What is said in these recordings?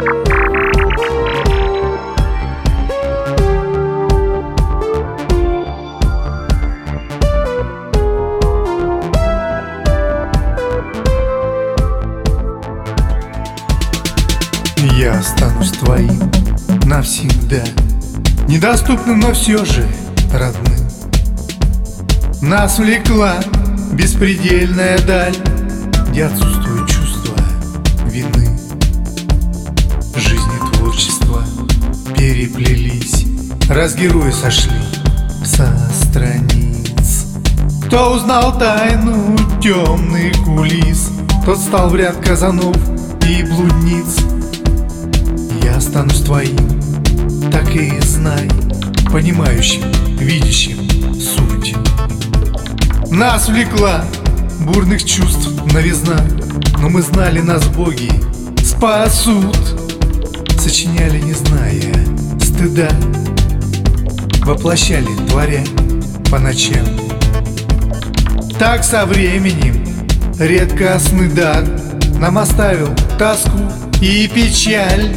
Я останусь твоим навсегда Недоступным, но все же родным. Нас влекла беспредельная даль Где отсутствует чувство вины. Переплелись Раз герои сошли со страниц. Кто узнал тайну темных кулис Тот стал в ряд казанов и блудниц. Я останусь твоим, так и знай Понимающим, видящим суть. Нас влекла бурных чувств новизна Но мы знали, нас боги спасут Сочиняли, не зная стыда. Воплощали, творя по ночам. Так со временем редкостный дар Нам оставил тоску и печаль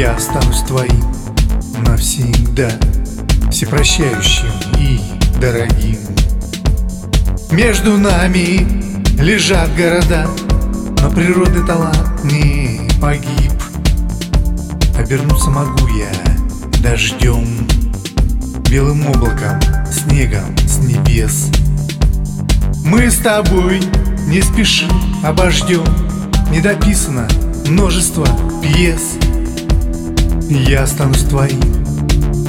Я останусь твоим навсегда Всепрощающим и дорогим. Между нами лежат города Но природный талант не погиб. Обернуться могу я дождем Белым облаком, снегом с небес. Мы с тобой не спешим, обождем Не дописано множество пьес я останусь твоим,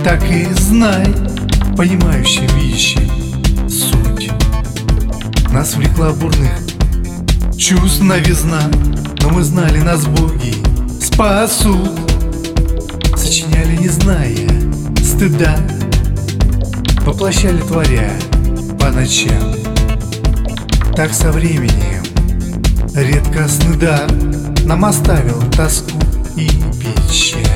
так и знай, понимающим, видящим суть. Нас влекла бурных чувств новизна, но мы знали, нас боги спасут. Сочиняли, не зная стыда, воплощали, творя по ночам. Так со временем редкостный дар нам оставил тоску и печаль.